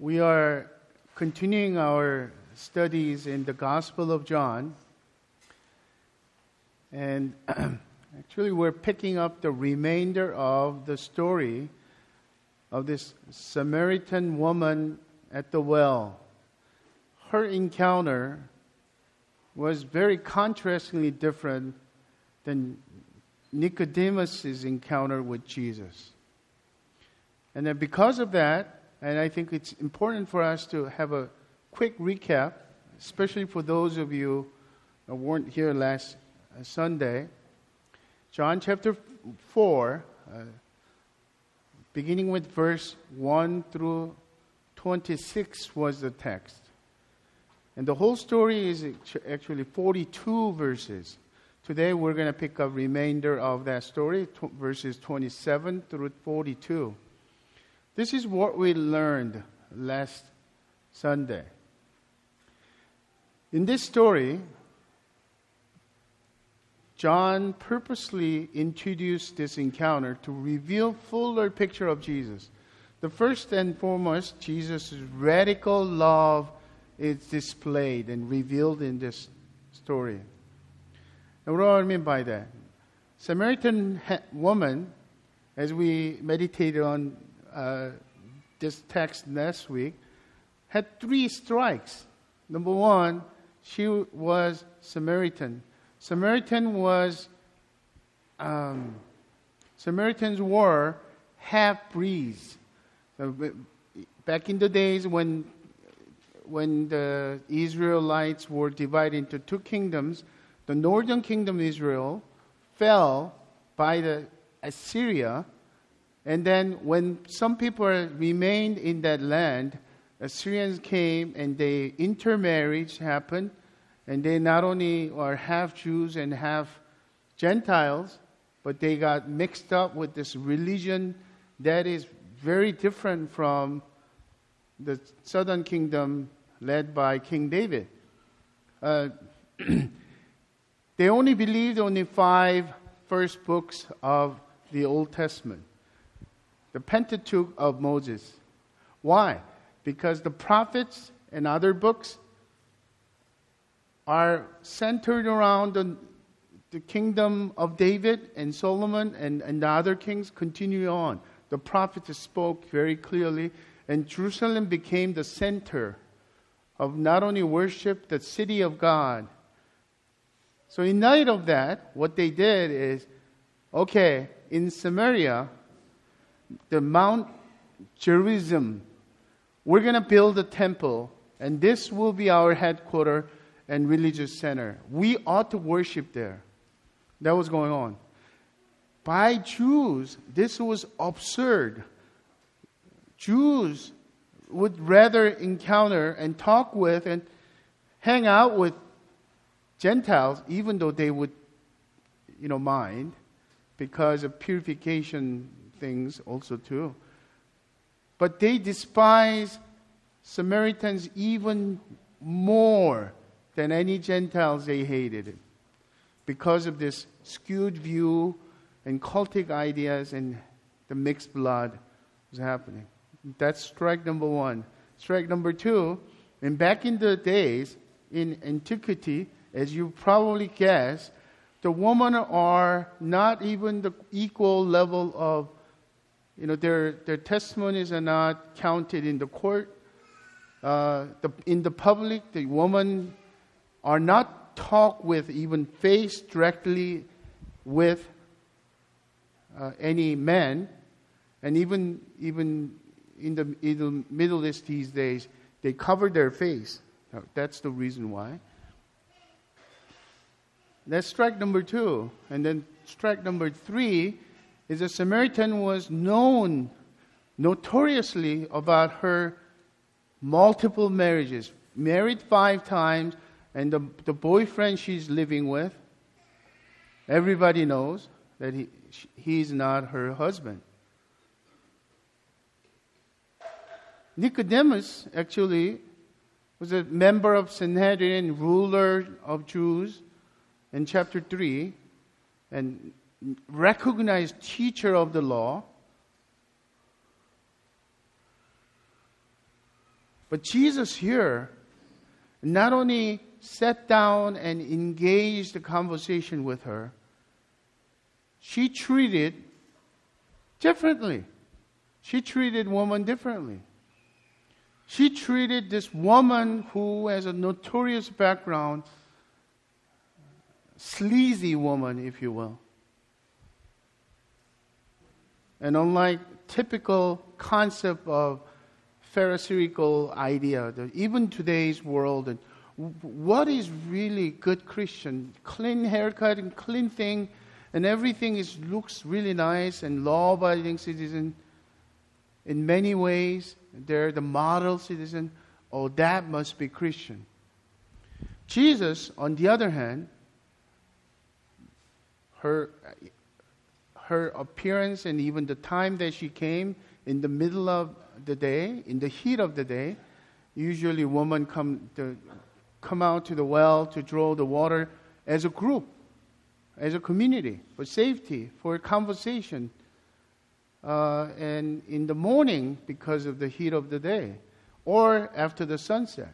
We are continuing our studies in the Gospel of John. And actually, we're picking up the remainder of the story of this Samaritan woman at the well. Her encounter was very contrastingly different than Nicodemus's encounter with Jesus. And then because of that, and I think it's important for us to have a quick recap, especially for those of you who weren't here last uh, Sunday. John chapter 4, uh, beginning with verse 1 through 26 was the text. And the whole story is actually 42 verses. Today we're going to pick up remainder of that story, verses 27 through 42. This is what we learned last Sunday. In this story, John purposely introduced this encounter to reveal fuller picture of Jesus. The first and foremost, Jesus' radical love is displayed and revealed in this story. And what do I mean by that? Samaritan woman, as we meditated on uh, this text last week, had three strikes. Number one, she was Samaritan. Samaritan was, um, Samaritans were half breeds. So back in the days when, when the Israelites were divided into two kingdoms, the northern kingdom of Israel fell by the Assyria and then when some people remained in that land, Assyrians came and they intermarriage happened, and they not only are half Jews and half Gentiles, but they got mixed up with this religion that is very different from the southern kingdom led by King David. Uh, they only believed only five first books of the Old Testament the Pentateuch of Moses. Why? Because the prophets and other books are centered around the, the kingdom of David and Solomon and, and the other kings continue on. The prophets spoke very clearly, and Jerusalem became the center of not only worship, the city of God. So, in light of that, what they did is okay, in Samaria, the Mount Gerizim. We're going to build a temple, and this will be our headquarters and religious center. We ought to worship there. That was going on. By Jews, this was absurd. Jews would rather encounter and talk with and hang out with Gentiles, even though they would, you know, mind because of purification things also too. But they despise Samaritans even more than any Gentiles they hated because of this skewed view and cultic ideas and the mixed blood was happening. That's strike number one. Strike number two, and back in the days, in antiquity, as you probably guess, the women are not even the equal level of you know, their, their testimonies are not counted in the court. Uh, the, in the public, the women are not talked with, even faced directly with uh, any man. And even, even in the, in the Middle East these days, they cover their face. Now, that's the reason why. That's strike number two. And then strike number three is a Samaritan was known notoriously about her multiple marriages, married five times, and the, the boyfriend she's living with, everybody knows that he, he's not her husband. Nicodemus actually was a member of Sanhedrin, ruler of Jews in chapter 3. And recognized teacher of the law. But Jesus here not only sat down and engaged the conversation with her, she treated differently. She treated woman differently. She treated this woman who has a notorious background, sleazy woman, if you will. And unlike typical concept of Pharisaical idea, even today's world, and what is really good Christian? Clean haircut and clean thing, and everything is looks really nice and law-abiding citizen. In many ways, they're the model citizen. Oh, that must be Christian. Jesus, on the other hand, her her appearance and even the time that she came in the middle of the day, in the heat of the day, usually women come to, come out to the well to draw the water as a group, as a community, for safety, for conversation. Uh, and in the morning because of the heat of the day, or after the sunset.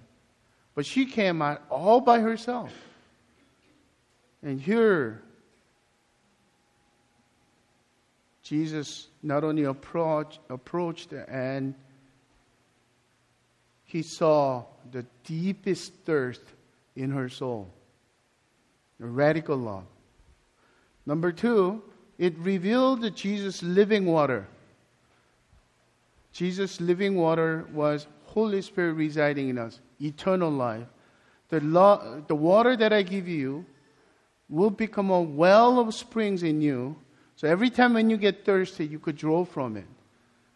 But she came out all by herself. And here, Jesus not only approach, approached and he saw the deepest thirst in her soul, radical love. Number two, it revealed Jesus' living water. Jesus' living water was Holy Spirit residing in us, eternal life. The, lo- the water that I give you will become a well of springs in you so every time when you get thirsty, you could draw from it.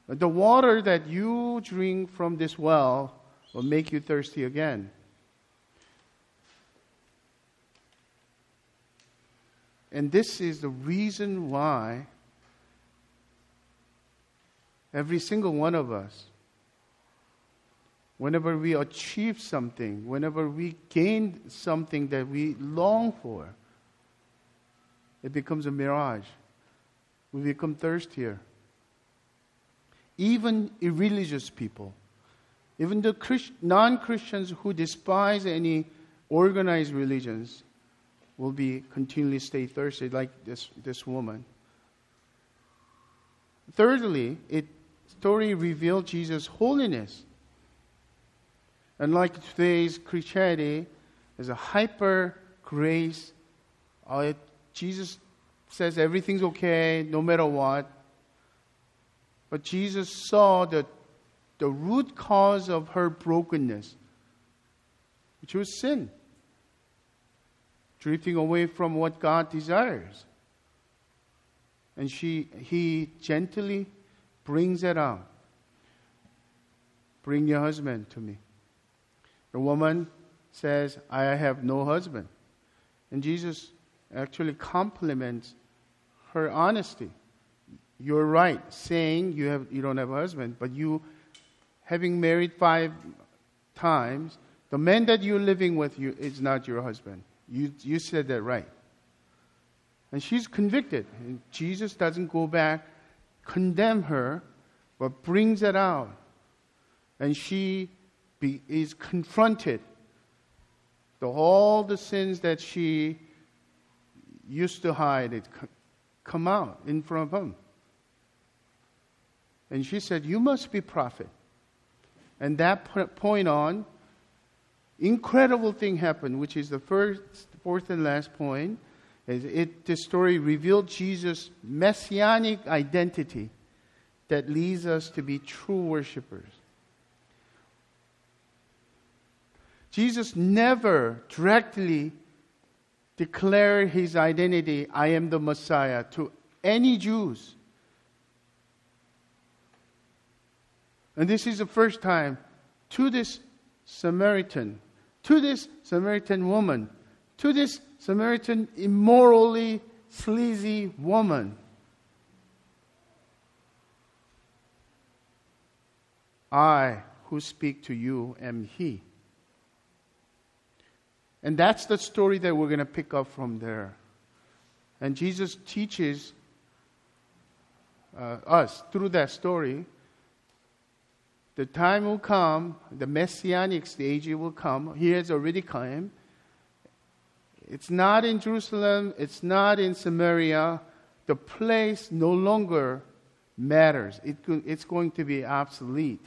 But The water that you drink from this well will make you thirsty again. And this is the reason why every single one of us, whenever we achieve something, whenever we gain something that we long for, it becomes a mirage. We become thirstier. Even irreligious people, even the non Christians who despise any organized religions, will be continually stay thirsty, like this, this woman. Thirdly, it story revealed Jesus' holiness. Unlike today's Christianity, there's a hyper grace. Uh, Jesus says everything's okay no matter what. But Jesus saw the, the root cause of her brokenness, which was sin, drifting away from what God desires. And she, he gently brings it out. Bring your husband to me. The woman says, I have no husband. And Jesus actually compliments her honesty. You're right, saying you, have, you don't have a husband, but you, having married five times, the man that you're living with you is not your husband. You, you said that right. And she's convicted. And Jesus doesn't go back, condemn her, but brings it out. And she be, is confronted. The, all the sins that she used to hide, it come out in front of him. And she said, You must be prophet. And that point on, incredible thing happened, which is the first, fourth and last point. Is it, this story revealed Jesus' messianic identity that leads us to be true worshippers. Jesus never directly declared his identity, I am the Messiah, to any Jews. And this is the first time to this Samaritan, to this Samaritan woman, to this Samaritan immorally sleazy woman. I who speak to you am he. And that's the story that we're going to pick up from there. And Jesus teaches uh, us through that story the time will come, the messianic stage will come. He has already come. It's not in Jerusalem, it's not in Samaria. The place no longer matters. It, it's going to be obsolete.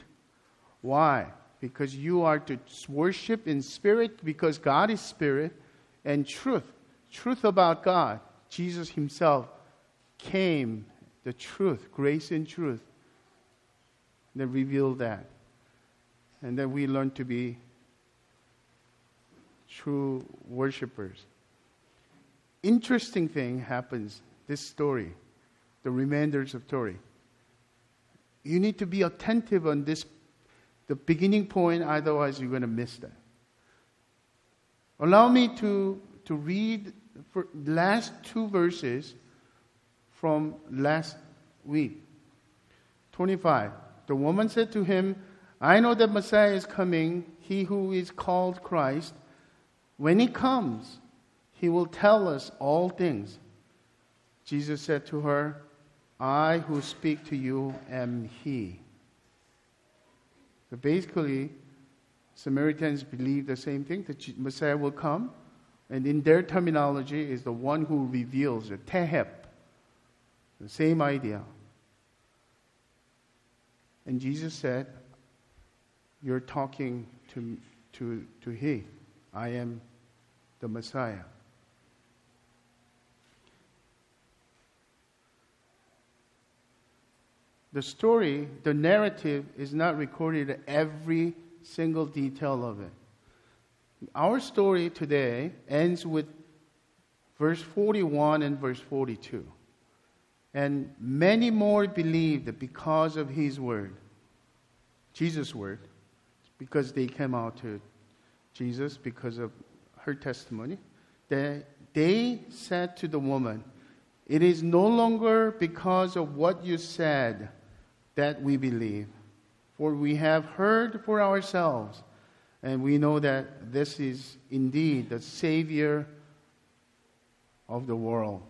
Why? Because you are to worship in spirit, because God is spirit, and truth. Truth about God. Jesus Himself came, the truth, grace and truth, that revealed that. And then we learn to be true worshippers. Interesting thing happens, this story, the remainders of story. You need to be attentive on this, the beginning point, otherwise you're going to miss that. Allow me to, to read for last two verses from last week. 25. The woman said to him, I know that Messiah is coming, he who is called Christ. When he comes, he will tell us all things. Jesus said to her, I who speak to you am he. Basically, Samaritans believe the same thing that Messiah will come, and in their terminology, is the one who reveals the Taheb, the same idea. And Jesus said, You're talking to, to, to He. I am the Messiah. The story, the narrative, is not recorded every single detail of it. Our story today ends with verse 41 and verse 42. And many more believed because of his word, Jesus' word, because they came out to Jesus because of her testimony. They, they said to the woman, It is no longer because of what you said that we believe, for we have heard for ourselves, and we know that this is indeed the Savior of the world.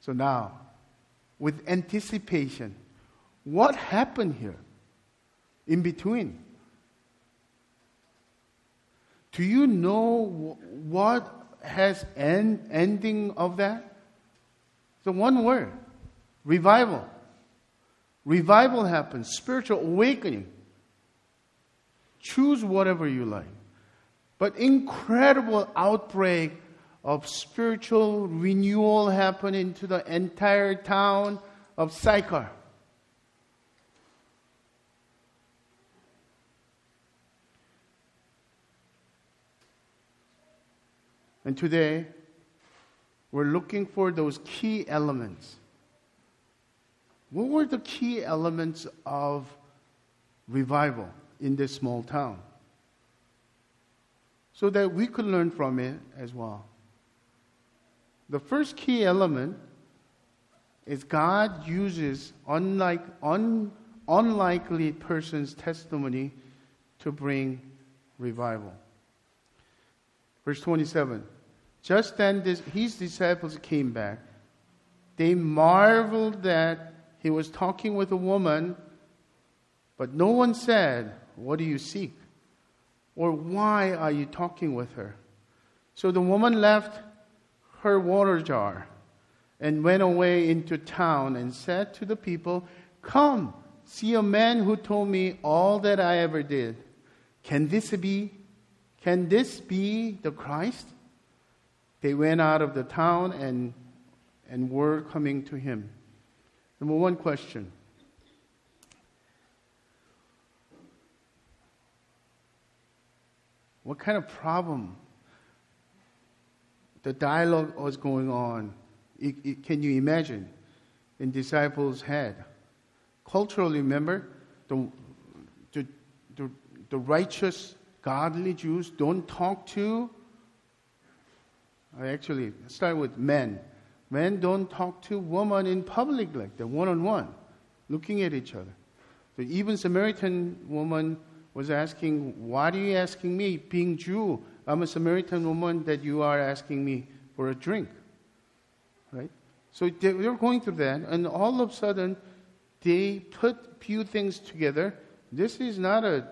So now, with anticipation, what happened here in between? Do you know what has end, ending of that? The one word, revival. Revival happens, spiritual awakening. Choose whatever you like. But incredible outbreak of spiritual renewal happening to the entire town of Sychar. And today, we're looking for those key elements. What were the key elements of revival in this small town? So that we could learn from it as well. The first key element is God uses unlike, un, unlikely person's testimony to bring revival. Verse 27 Just then this, his disciples came back. They marveled that he was talking with a woman, but no one said, What do you seek? Or why are you talking with her? So the woman left her water jar and went away into town and said to the people, Come, see a man who told me all that I ever did. Can this be? Can this be the Christ? They went out of the town and, and were coming to him. Number one question What kind of problem the dialogue was going on. It, it, can you imagine in disciples' head? Culturally, remember, the, the, the, the righteous, godly Jews don't talk to. Actually, start with men. Men don't talk to women in public like that, one on one, looking at each other. So even Samaritan woman was asking, "Why are you asking me, being Jew? I'm a Samaritan woman that you are asking me for a drink. Right? So they were going through that, and all of a sudden, they put few things together. This is not a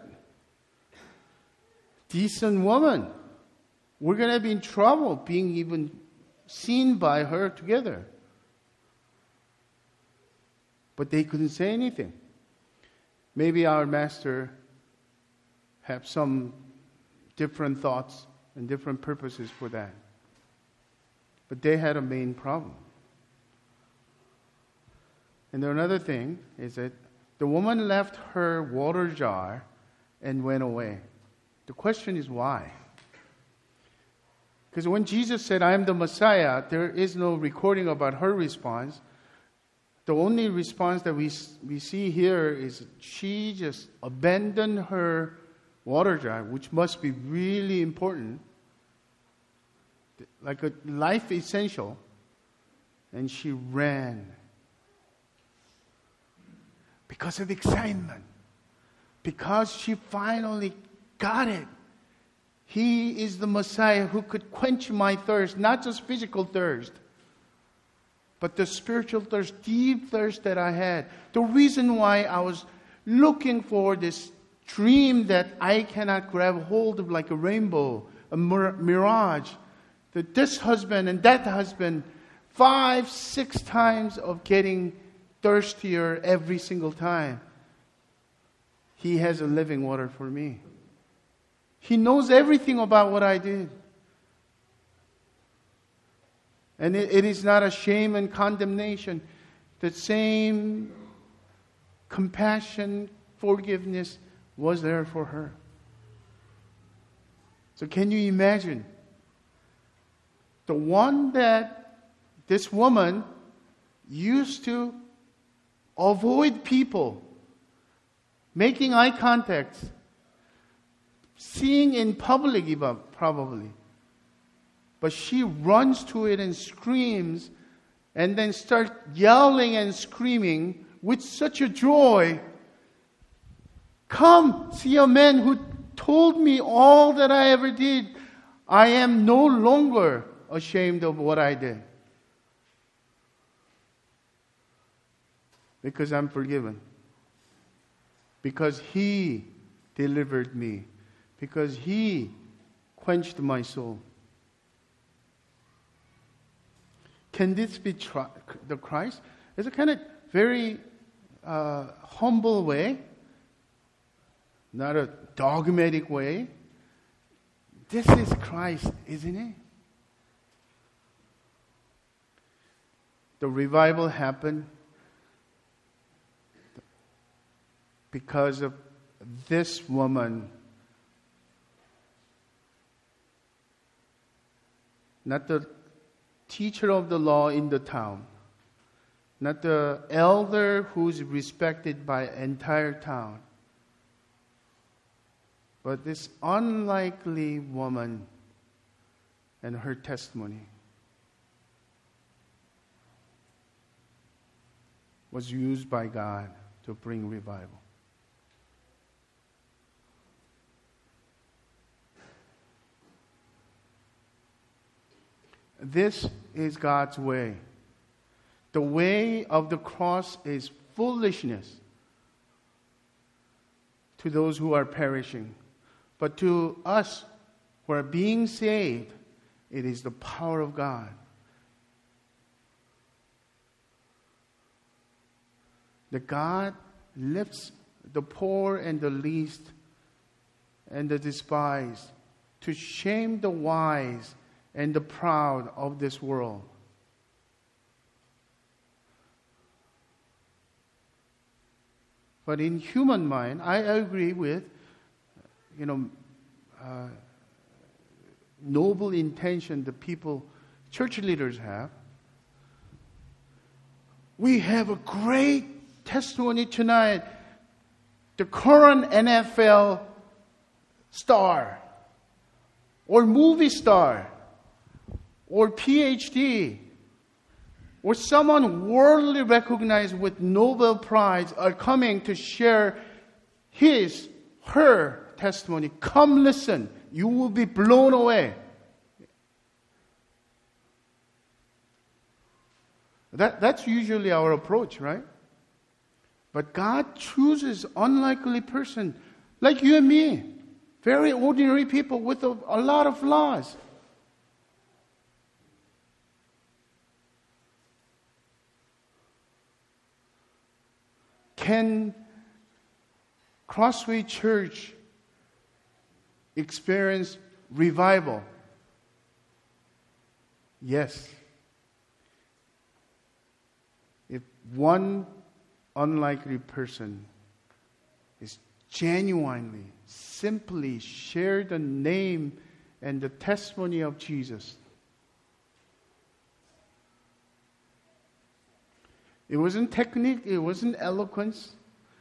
decent woman. We're going to be in trouble being even seen by her together. But they couldn't say anything. Maybe our master have some different thoughts and different purposes for that. But they had a main problem. And another thing is that the woman left her water jar and went away. The question is why? Because when Jesus said, I am the Messiah, there is no recording about her response. The only response that we, we see here is she just abandoned her water jar, which must be really important, like a life essential, and she ran because of excitement, because she finally got it. He is the Messiah who could quench my thirst, not just physical thirst, but the spiritual thirst, deep thirst that I had. The reason why I was looking for this dream that I cannot grab hold of like a rainbow, a mirage, that this husband and that husband, five, six times of getting thirstier every single time. He has a living water for me. He knows everything about what I did. And it, it is not a shame and condemnation. The same compassion, forgiveness was there for her. So, can you imagine? The one that this woman used to avoid people, making eye contact, seeing in public even probably. But she runs to it and screams and then starts yelling and screaming with such a joy. Come, see a man who told me all that I ever did. I am no longer ashamed of what I did. Because I'm forgiven. Because He delivered me because he quenched my soul. Can this be tr- the Christ? It's a kind of very uh, humble way, not a dogmatic way. This is Christ, isn't it? The revival happened because of this woman not the teacher of the law in the town, not the elder who's respected by entire town, but this unlikely woman and her testimony was used by God to bring revival. This is God's way. The way of the cross is foolishness to those who are perishing. But to us who are being saved, it is the power of God. The God lifts the poor and the least and the despised to shame the wise and the proud of this world. But in human mind, I agree with, you know, uh, noble intention the people, church leaders have. We have a great testimony tonight. The current NFL star or movie star or PhD or someone worldly recognized with Nobel Prize are coming to share his, her testimony. Come listen. You will be blown away. That, that's usually our approach, right? But God chooses unlikely person like you and me, very ordinary people with a, a lot of flaws. Can Crossway Church experience revival? Yes. If one unlikely person is genuinely, simply share the name and the testimony of Jesus. It wasn't technique, it wasn't eloquence.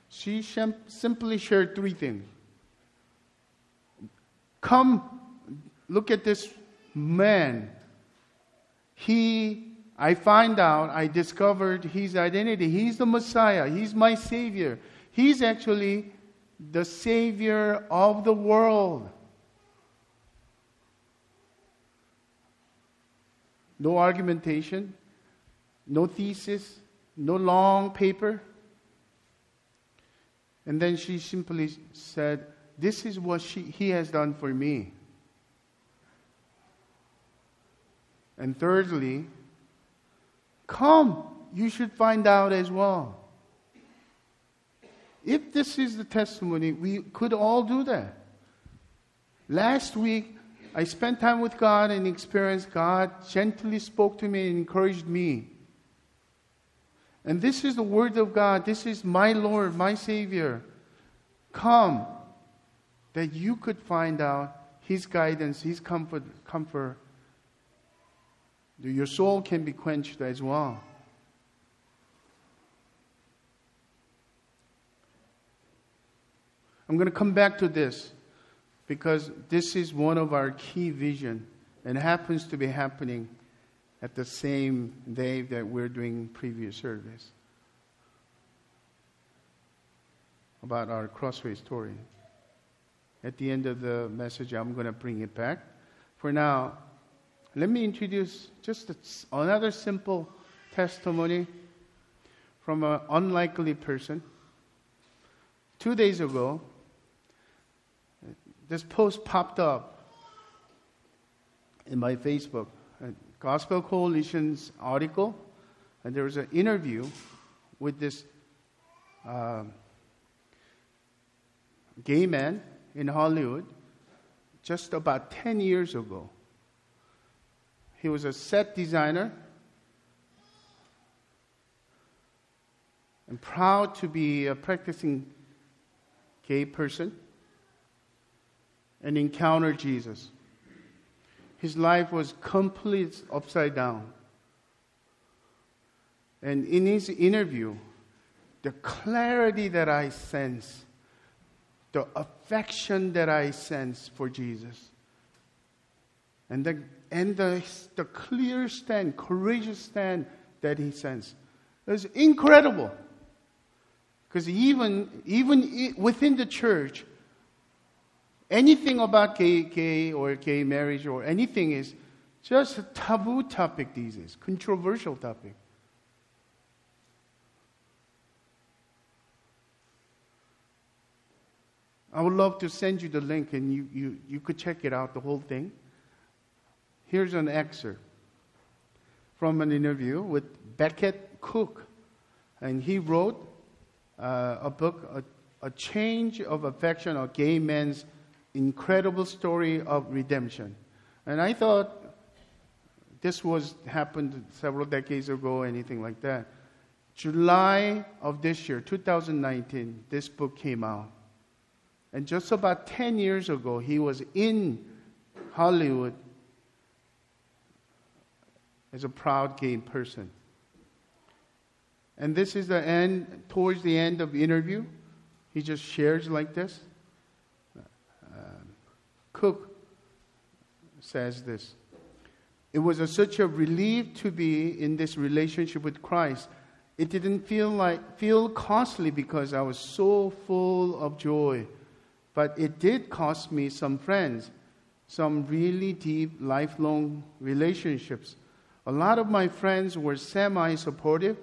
She simply shared three things. Come, look at this man. He I find out, I discovered his identity. He's the Messiah. He's my Savior. He's actually the Savior of the world. No argumentation, no thesis, no long paper. And then she simply said, This is what she, he has done for me. And thirdly, Come, you should find out as well. If this is the testimony, we could all do that. Last week, I spent time with God and experienced God gently spoke to me and encouraged me. And this is the word of God. This is my Lord, my Savior. Come, that you could find out His guidance, His comfort, comfort your soul can be quenched as well. I'm going to come back to this because this is one of our key vision and happens to be happening at the same day that we're doing previous service about our crossway story. At the end of the message, I'm going to bring it back. For now, let me introduce just a, another simple testimony from an unlikely person. Two days ago, this post popped up in my Facebook, Gospel Coalition's article, and there was an interview with this uh, gay man in Hollywood just about 10 years ago. He was a set designer and proud to be a practicing gay person and encounter Jesus. His life was complete upside down. And in his interview, the clarity that I sense, the affection that I sense for Jesus, and the and the, the clear stand, courageous stand that he sends is incredible. Because even, even within the church, anything about gay, gay or gay marriage or anything is just a taboo topic these days, controversial topic. I would love to send you the link and you, you, you could check it out, the whole thing. Here's an excerpt from an interview with Becket Cook. And he wrote uh, a book, a, a Change of Affection, a gay man's incredible story of redemption. And I thought this was happened several decades ago, anything like that. July of this year, 2019, this book came out. And just about 10 years ago, he was in Hollywood as a proud gay person. And this is the end, towards the end of the interview. He just shares like this. Cook says this. It was a, such a relief to be in this relationship with Christ. It didn't feel like feel costly because I was so full of joy, but it did cost me some friends, some really deep lifelong relationships a lot of my friends were semi supportive,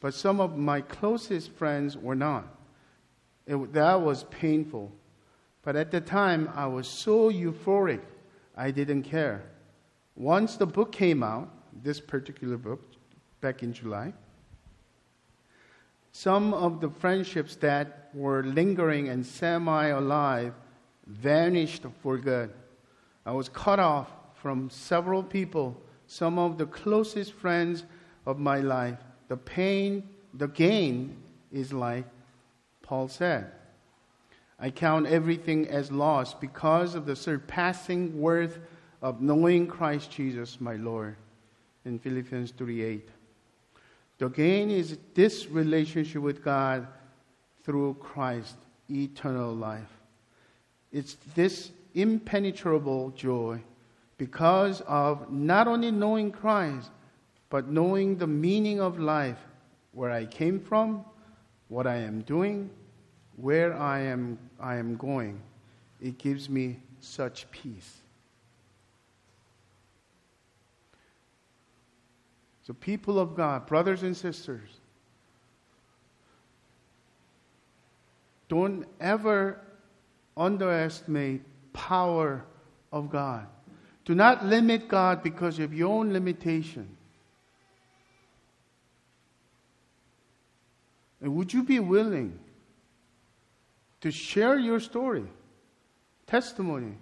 but some of my closest friends were not. It, that was painful. But at the time, I was so euphoric, I didn't care. Once the book came out, this particular book, back in July, some of the friendships that were lingering and semi alive vanished for good. I was cut off from several people, some of the closest friends of my life. The pain, the gain is like Paul said. I count everything as loss because of the surpassing worth of knowing Christ Jesus, my Lord. In Philippians 3:8. The gain is this relationship with God through Christ, eternal life. It's this impenetrable joy because of not only knowing Christ, but knowing the meaning of life, where I came from, what I am doing, where I am, I am going. It gives me such peace. So, people of God, brothers and sisters, don't ever underestimate power of God. Do not limit God because of your own limitation. And would you be willing to share your story, testimony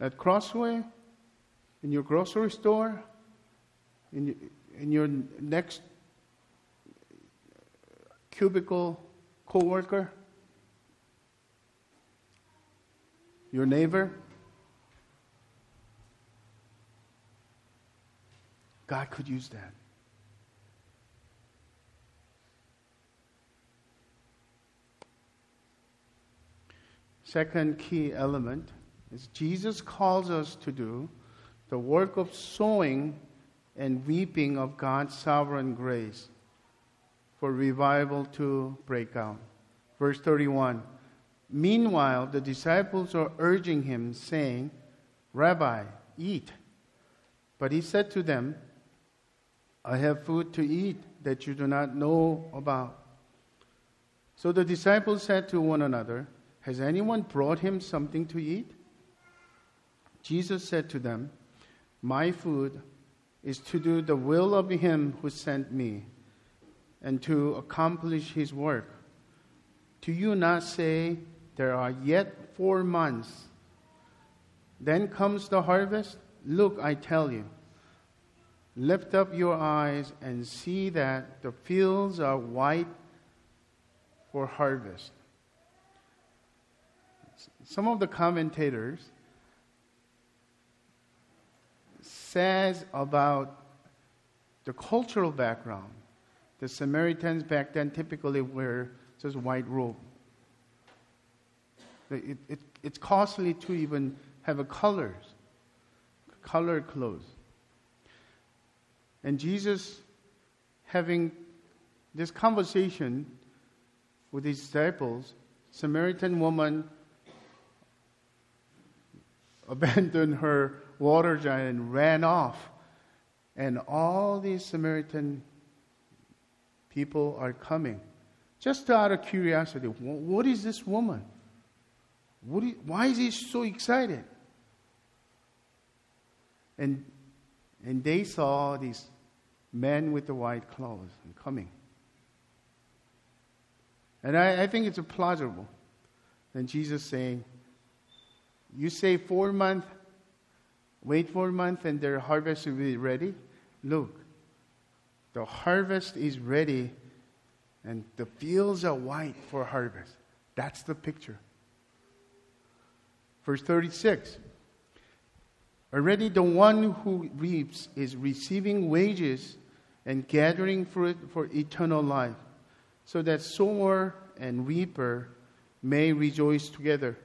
at Crossway, in your grocery store, in, in your next cubicle co-worker, your neighbor. God could use that. Second key element is Jesus calls us to do the work of sowing and weeping of God's sovereign grace for revival to break out. Verse 31 Meanwhile, the disciples are urging him, saying, Rabbi, eat. But he said to them, I have food to eat that you do not know about. So the disciples said to one another, Has anyone brought him something to eat? Jesus said to them, My food is to do the will of him who sent me and to accomplish his work. Do you not say, There are yet four months? Then comes the harvest? Look, I tell you. Lift up your eyes and see that the fields are white for harvest. Some of the commentators says about the cultural background. The Samaritans back then typically wear just white robe. It, it, it's costly to even have a colors, color clothes. And Jesus having this conversation with his disciples, Samaritan woman abandoned her water jar and ran off. And all these Samaritan people are coming just out of curiosity. What is this woman? Why is he so excited? And, and they saw these men with the white clothes coming. And I, I think it's plausible. And Jesus saying, You say four months, wait four a month and their harvest will be ready. Look, the harvest is ready and the fields are white for harvest. That's the picture. Verse 36 Already the one who reaps is receiving wages and gathering fruit for eternal life, so that sower and reaper may rejoice together.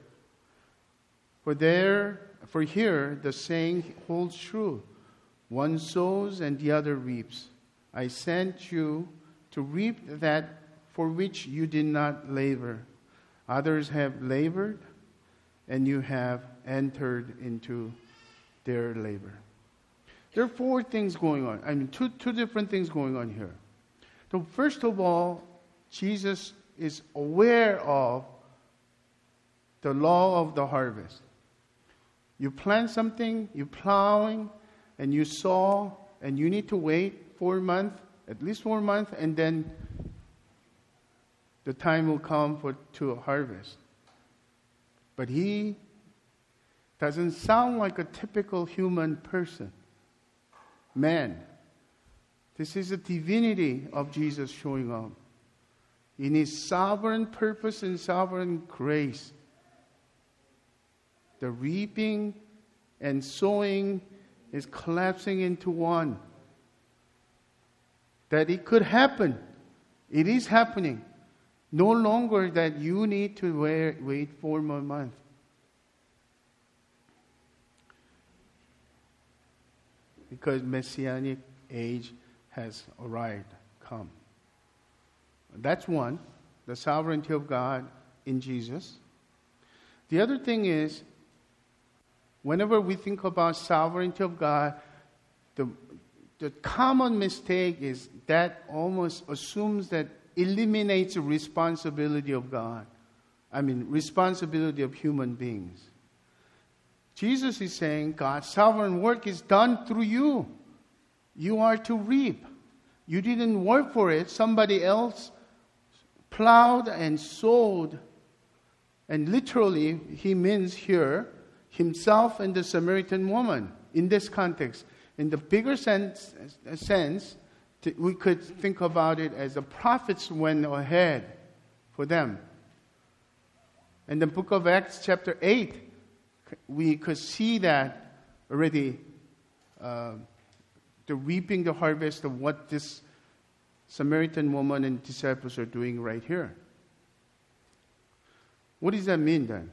For there for here the saying holds true one sows and the other reaps. I sent you to reap that for which you did not labor. Others have labored, and you have entered into their labor. There are four things going on. I mean, two, two different things going on here. So, first of all, Jesus is aware of the law of the harvest. You plant something, you're plowing, and you sow, and you need to wait four months, at least four months, and then the time will come for to harvest. But he doesn't sound like a typical human person, man. This is the divinity of Jesus showing up in his sovereign purpose and sovereign grace. The reaping and sowing is collapsing into one. That it could happen. It is happening. No longer that you need to wait, wait four more months. Because messianic age has arrived, come. That's one, the sovereignty of God in Jesus. The other thing is, whenever we think about sovereignty of God, the, the common mistake is that almost assumes that eliminates the responsibility of God. I mean, responsibility of human beings. Jesus is saying God's sovereign work is done through you. You are to reap. You didn't work for it, somebody else plowed and sowed. And literally, he means here himself and the Samaritan woman in this context. In the bigger sense, sense we could think about it as the prophets went ahead for them. In the book of Acts, chapter 8, we could see that already uh, the reaping the harvest of what this Samaritan woman and disciples are doing right here. What does that mean then?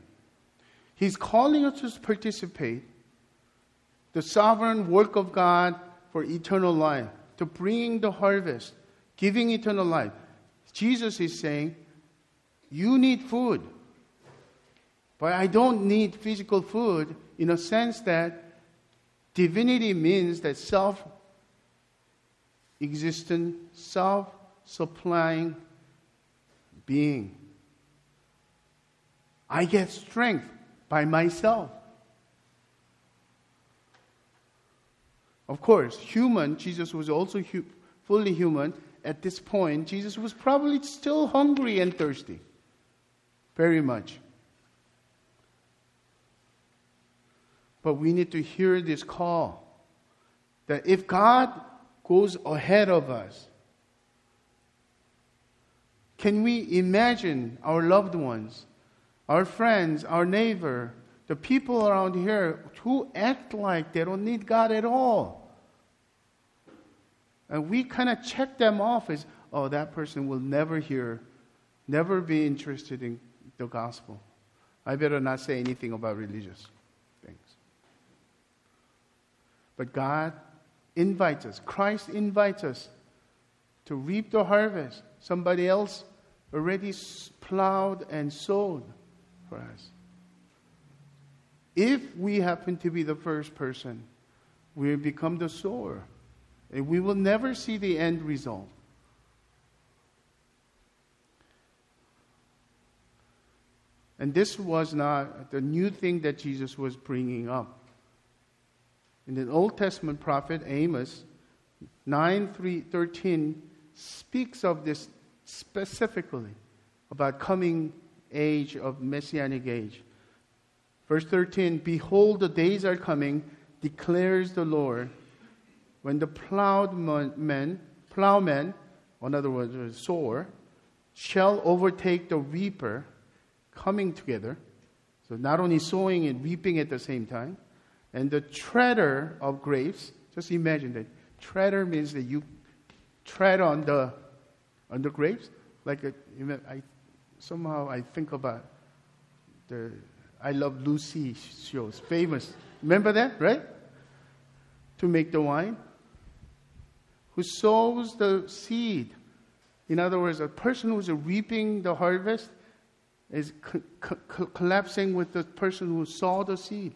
He's calling us to participate the sovereign work of God for eternal life to bring the harvest, giving eternal life. Jesus is saying, You need food. But I don't need physical food in a sense that divinity means that self existent, self supplying being. I get strength by myself. Of course, human, Jesus was also hu- fully human. At this point, Jesus was probably still hungry and thirsty. Very much. But we need to hear this call that if God goes ahead of us, can we imagine our loved ones, our friends, our neighbor, the people around here who act like they don't need God at all. And we kind of check them off as, oh, that person will never hear, never be interested in the gospel. I better not say anything about religious things. But God invites us, Christ invites us to reap the harvest. Somebody else already plowed and sowed for us. If we happen to be the first person, we become the sower. And we will never see the end result. And this was not the new thing that Jesus was bringing up. In the Old Testament prophet Amos 9 3, 13 speaks of this specifically about coming age of messianic age. Verse 13 Behold, the days are coming, declares the Lord, when the plowed men, plowmen, in other words, sower, shall overtake the reaper coming together. So not only sowing and reaping at the same time. And the treader of grapes, just imagine that. Treader means that you tread on the on the grapes. Like a, I, somehow I think about uh, the I Love Lucy shows, famous. Remember that, right? To make the wine. Who sows the seed. In other words, a person who's reaping the harvest is co- co- collapsing with the person who sowed the seed.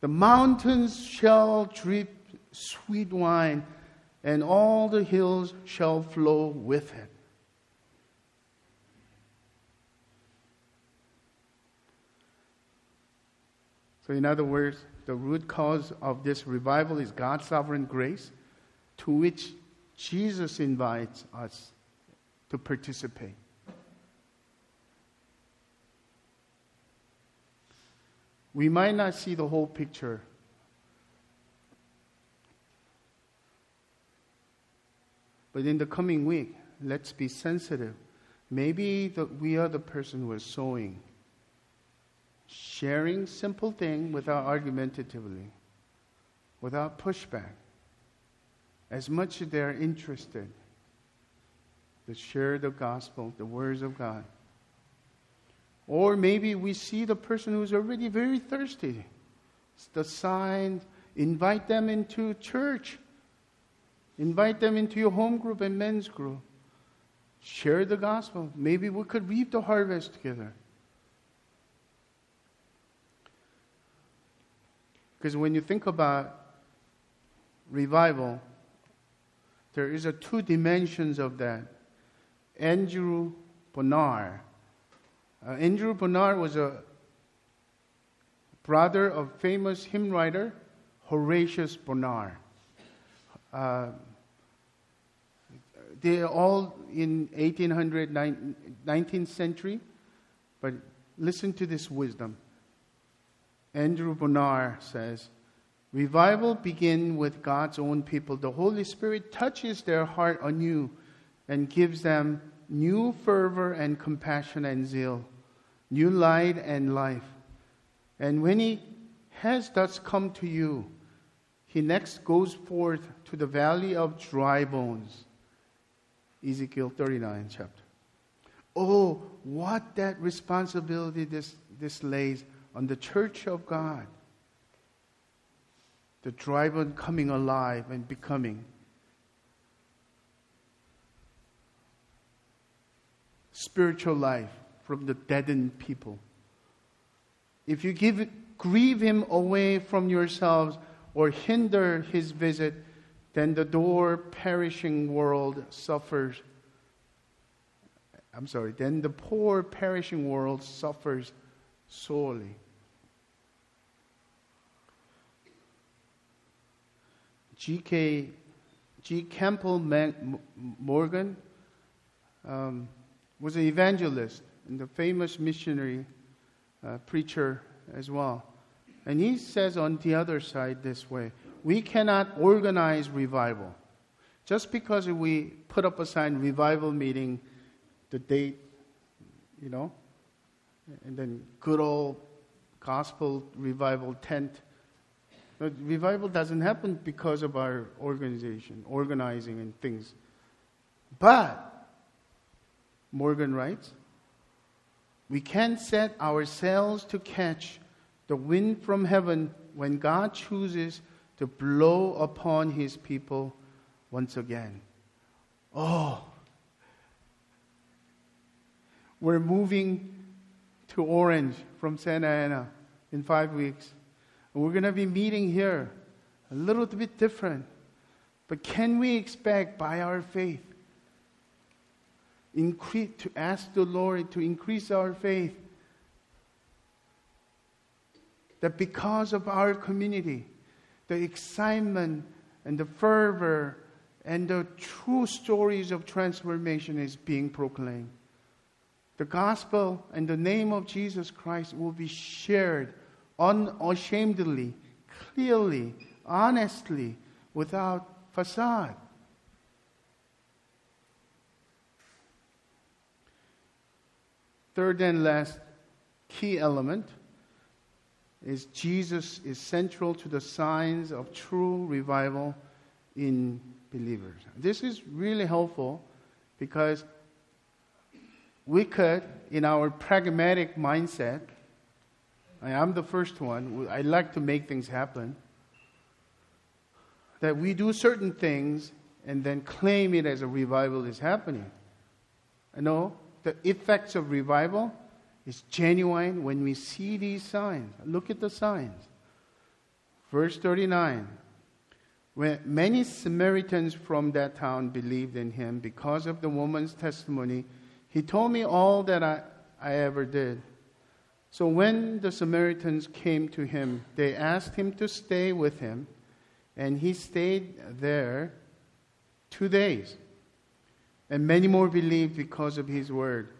The mountains shall drip sweet wine, and all the hills shall flow with it. So, in other words, the root cause of this revival is God's sovereign grace, to which Jesus invites us to participate. We might not see the whole picture. But in the coming week, let's be sensitive. Maybe the, we are the person who is sowing sharing simple thing without argumentatively, without pushback. As much as they're interested to share the gospel, the words of God. Or maybe we see the person who's already very thirsty. It's the sign, invite them into church. Invite them into your home group and men's group. Share the gospel. Maybe we could reap the harvest together. Because when you think about revival, there is a two dimensions of that. Andrew Bonar. Uh, Andrew Bonar was a brother of famous hymn writer Horatius Bonar. Uh, they're all in 1800, 19th century, but listen to this wisdom. Andrew Bonar says, Revival begins with God's own people. The Holy Spirit touches their heart anew and gives them new fervor and compassion and zeal, new light and life. And when He has thus come to you, He next goes forth to the valley of dry bones. Ezekiel 39 chapter. Oh, what that responsibility this, this lays on the church of God, the drive on coming alive and becoming. Spiritual life from the deadened people. If you give, grieve him away from yourselves or hinder his visit, then the door perishing world suffers. I'm sorry, then the poor perishing world suffers sorely. G.K. G. Campbell Morgan um, was an evangelist and a famous missionary uh, preacher as well. And he says on the other side this way we cannot organize revival. Just because we put up a sign, revival meeting, the date, you know, and then good old gospel revival tent but revival doesn't happen because of our organization, organizing and things. But, Morgan writes, we can set ourselves to catch the wind from heaven when God chooses to blow upon his people once again. Oh, we're moving to Orange from Santa Ana in five weeks. And We're going to be meeting here a little bit different. But can we expect by our faith to ask the Lord to increase our faith? That because of our community, the excitement and the fervor and the true stories of transformation is being proclaimed. The gospel and the name of Jesus Christ will be shared unashamedly, clearly, honestly, without facade. Third and last key element is Jesus is central to the signs of true revival in believers. This is really helpful because we could, in our pragmatic mindset, I am the first one. I like to make things happen. That we do certain things and then claim it as a revival is happening. I know the effects of revival is genuine when we see these signs. Look at the signs. Verse 39 When many Samaritans from that town believed in him because of the woman's testimony, he told me all that I, I ever did. So when the Samaritans came to him, they asked him to stay with him, and he stayed there two days. And many more believed because of his word.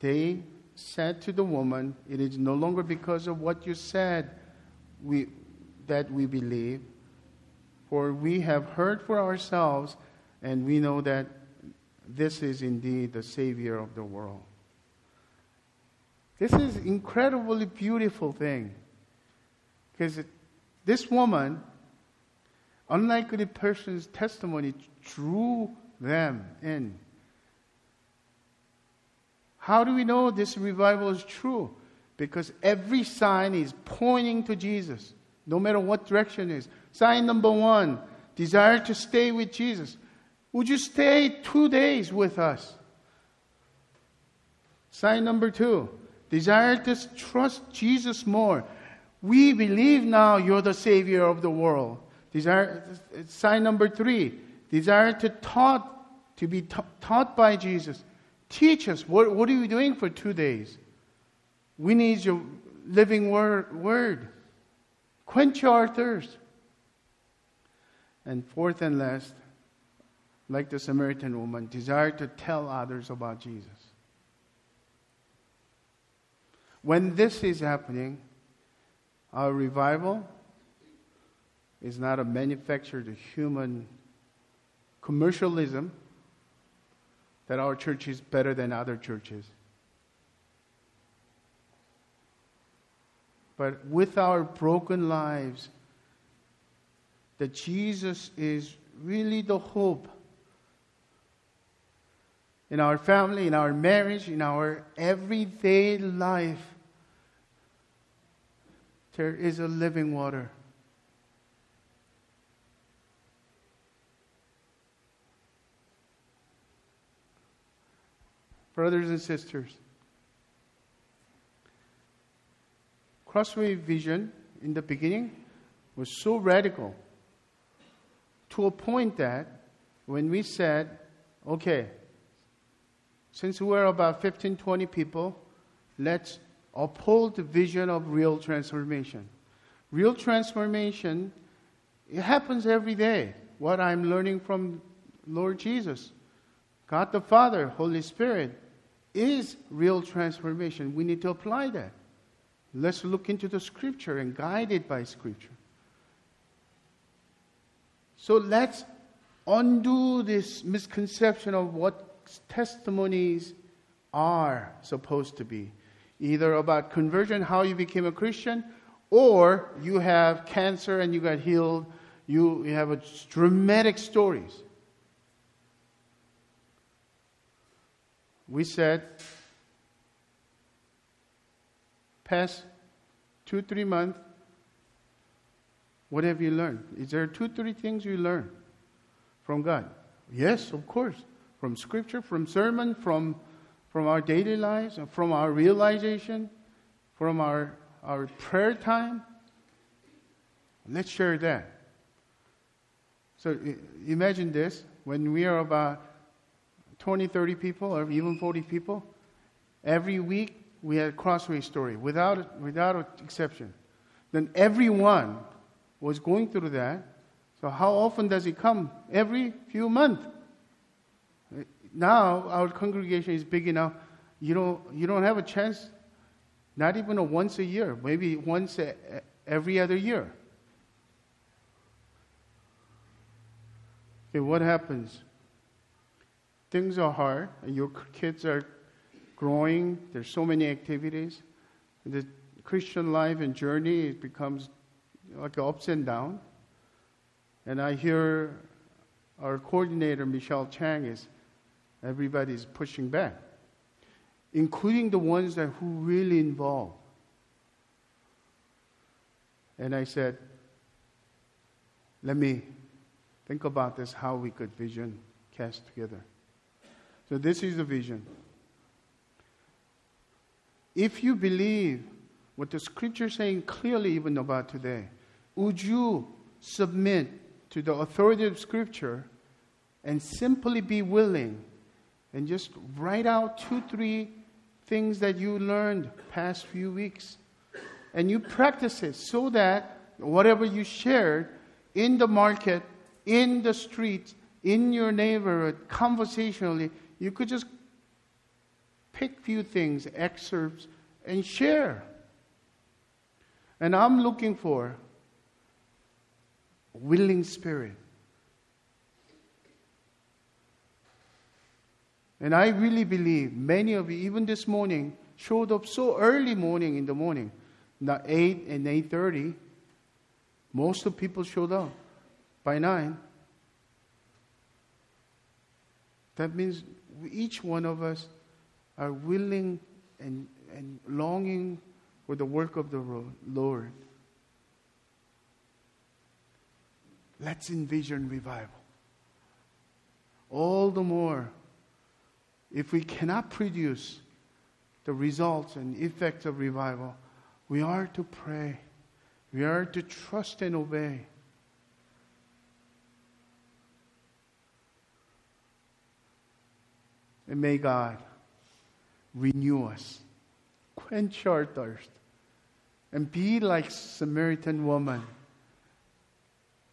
They said to the woman, It is no longer because of what you said we, that we believe, for we have heard for ourselves, and we know that this is indeed the Savior of the world. This is incredibly beautiful thing. Because this woman, unlike the person's testimony, drew them in. How do we know this revival is true? Because every sign is pointing to Jesus, no matter what direction it is. Sign number one desire to stay with Jesus. Would you stay two days with us? Sign number two desire to trust Jesus more. We believe now you're the Savior of the world. Desire, sign number three, desire to taught, to be ta- taught by Jesus. Teach us. What, what are you doing for two days? We need your living word. word. Quench our thirst. And fourth and last, like the Samaritan woman, desire to tell others about Jesus. When this is happening, our revival is not a manufactured human commercialism that our church is better than other churches. But with our broken lives, that Jesus is really the hope in our family, in our marriage, in our everyday life. There is a living water. Brothers and sisters, Crossway Vision in the beginning was so radical to a point that when we said, okay, since we're about 15, 20 people, let's uphold the vision of real transformation. Real transformation, it happens every day. What I'm learning from Lord Jesus, God the Father, Holy Spirit, is real transformation. We need to apply that. Let's look into the scripture and guided by scripture. So let's undo this misconception of what testimonies are supposed to be. Either about conversion, how you became a Christian, or you have cancer and you got healed. You, you have dramatic stories. we said, past two, three months, what have you learned? Is there two, three things you learned from God? Yes, of course. From scripture, from sermon, from, from our daily lives, uh, from our realization, from our, our prayer time. Let's share that. So imagine this when we are about 20, 30 people, or even 40 people. Every week we had a crossway story without, without exception. Then everyone was going through that. So how often does it come? Every few months. Now our congregation is big enough. You don't, you don't have a chance, not even a once a year, maybe once a, every other year. Okay, what happens? things are hard, and your kids are growing, there's so many activities. The Christian life and journey it becomes like ups and downs. And I hear our coordinator, Michelle Chang, is everybody's pushing back, including the ones that who really involved. And I said, let me think about this, how we could vision cast together. So, this is the vision. If you believe what the scripture is saying clearly, even about today, would you submit to the authority of Scripture and simply be willing and just write out two, three things that you learned past few weeks. And you practice it so that whatever you shared in the market, in the street, in your neighborhood, conversationally, you could just pick few things, excerpts, and share. And I'm looking for willing spirit. And I really believe many of you, even this morning, showed up so early morning in the morning, not 8 and 8.30. Most of people showed up by 9. That means each one of us are willing and, and longing for the work of the Lord. Let's envision revival. All the more if we cannot produce the results and effects of revival, we are to pray. We are to trust and obey. And may God renew us, quench our thirst, and be like Samaritan woman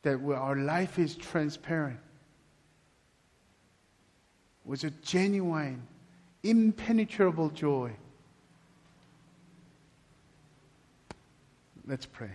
that our life is transparent was a genuine, impenetrable joy. Let's pray.